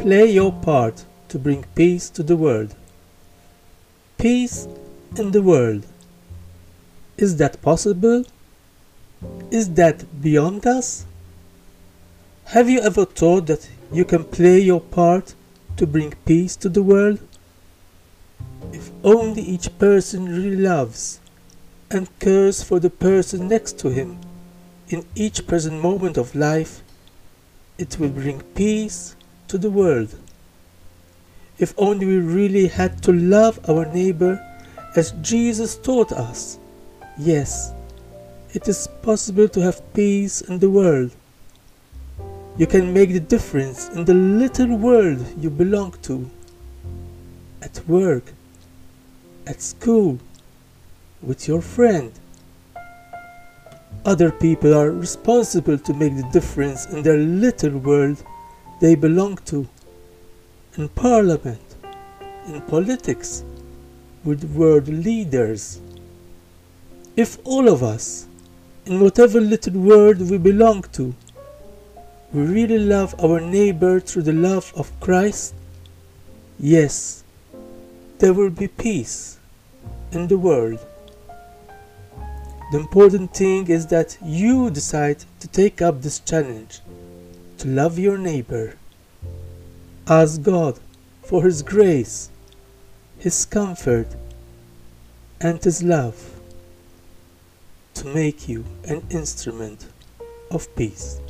play your part to bring peace to the world. Peace in the world. Is that possible? Is that beyond us? Have you ever thought that you can play your part to bring peace to the world? If only each person really loves and cares for the person next to him in each present moment of life, it will bring peace to the world. If only we really had to love our neighbor as Jesus taught us. Yes, it is possible to have peace in the world. You can make the difference in the little world you belong to. At work, at school, with your friend. Other people are responsible to make the difference in their little world they belong to. In parliament, in politics, with world leaders. If all of us, in whatever little world we belong to, we really love our neighbor through the love of Christ, yes, there will be peace in the world. The important thing is that you decide to take up this challenge love your neighbor. Ask God for His grace, His comfort, and His love to make you an instrument of peace.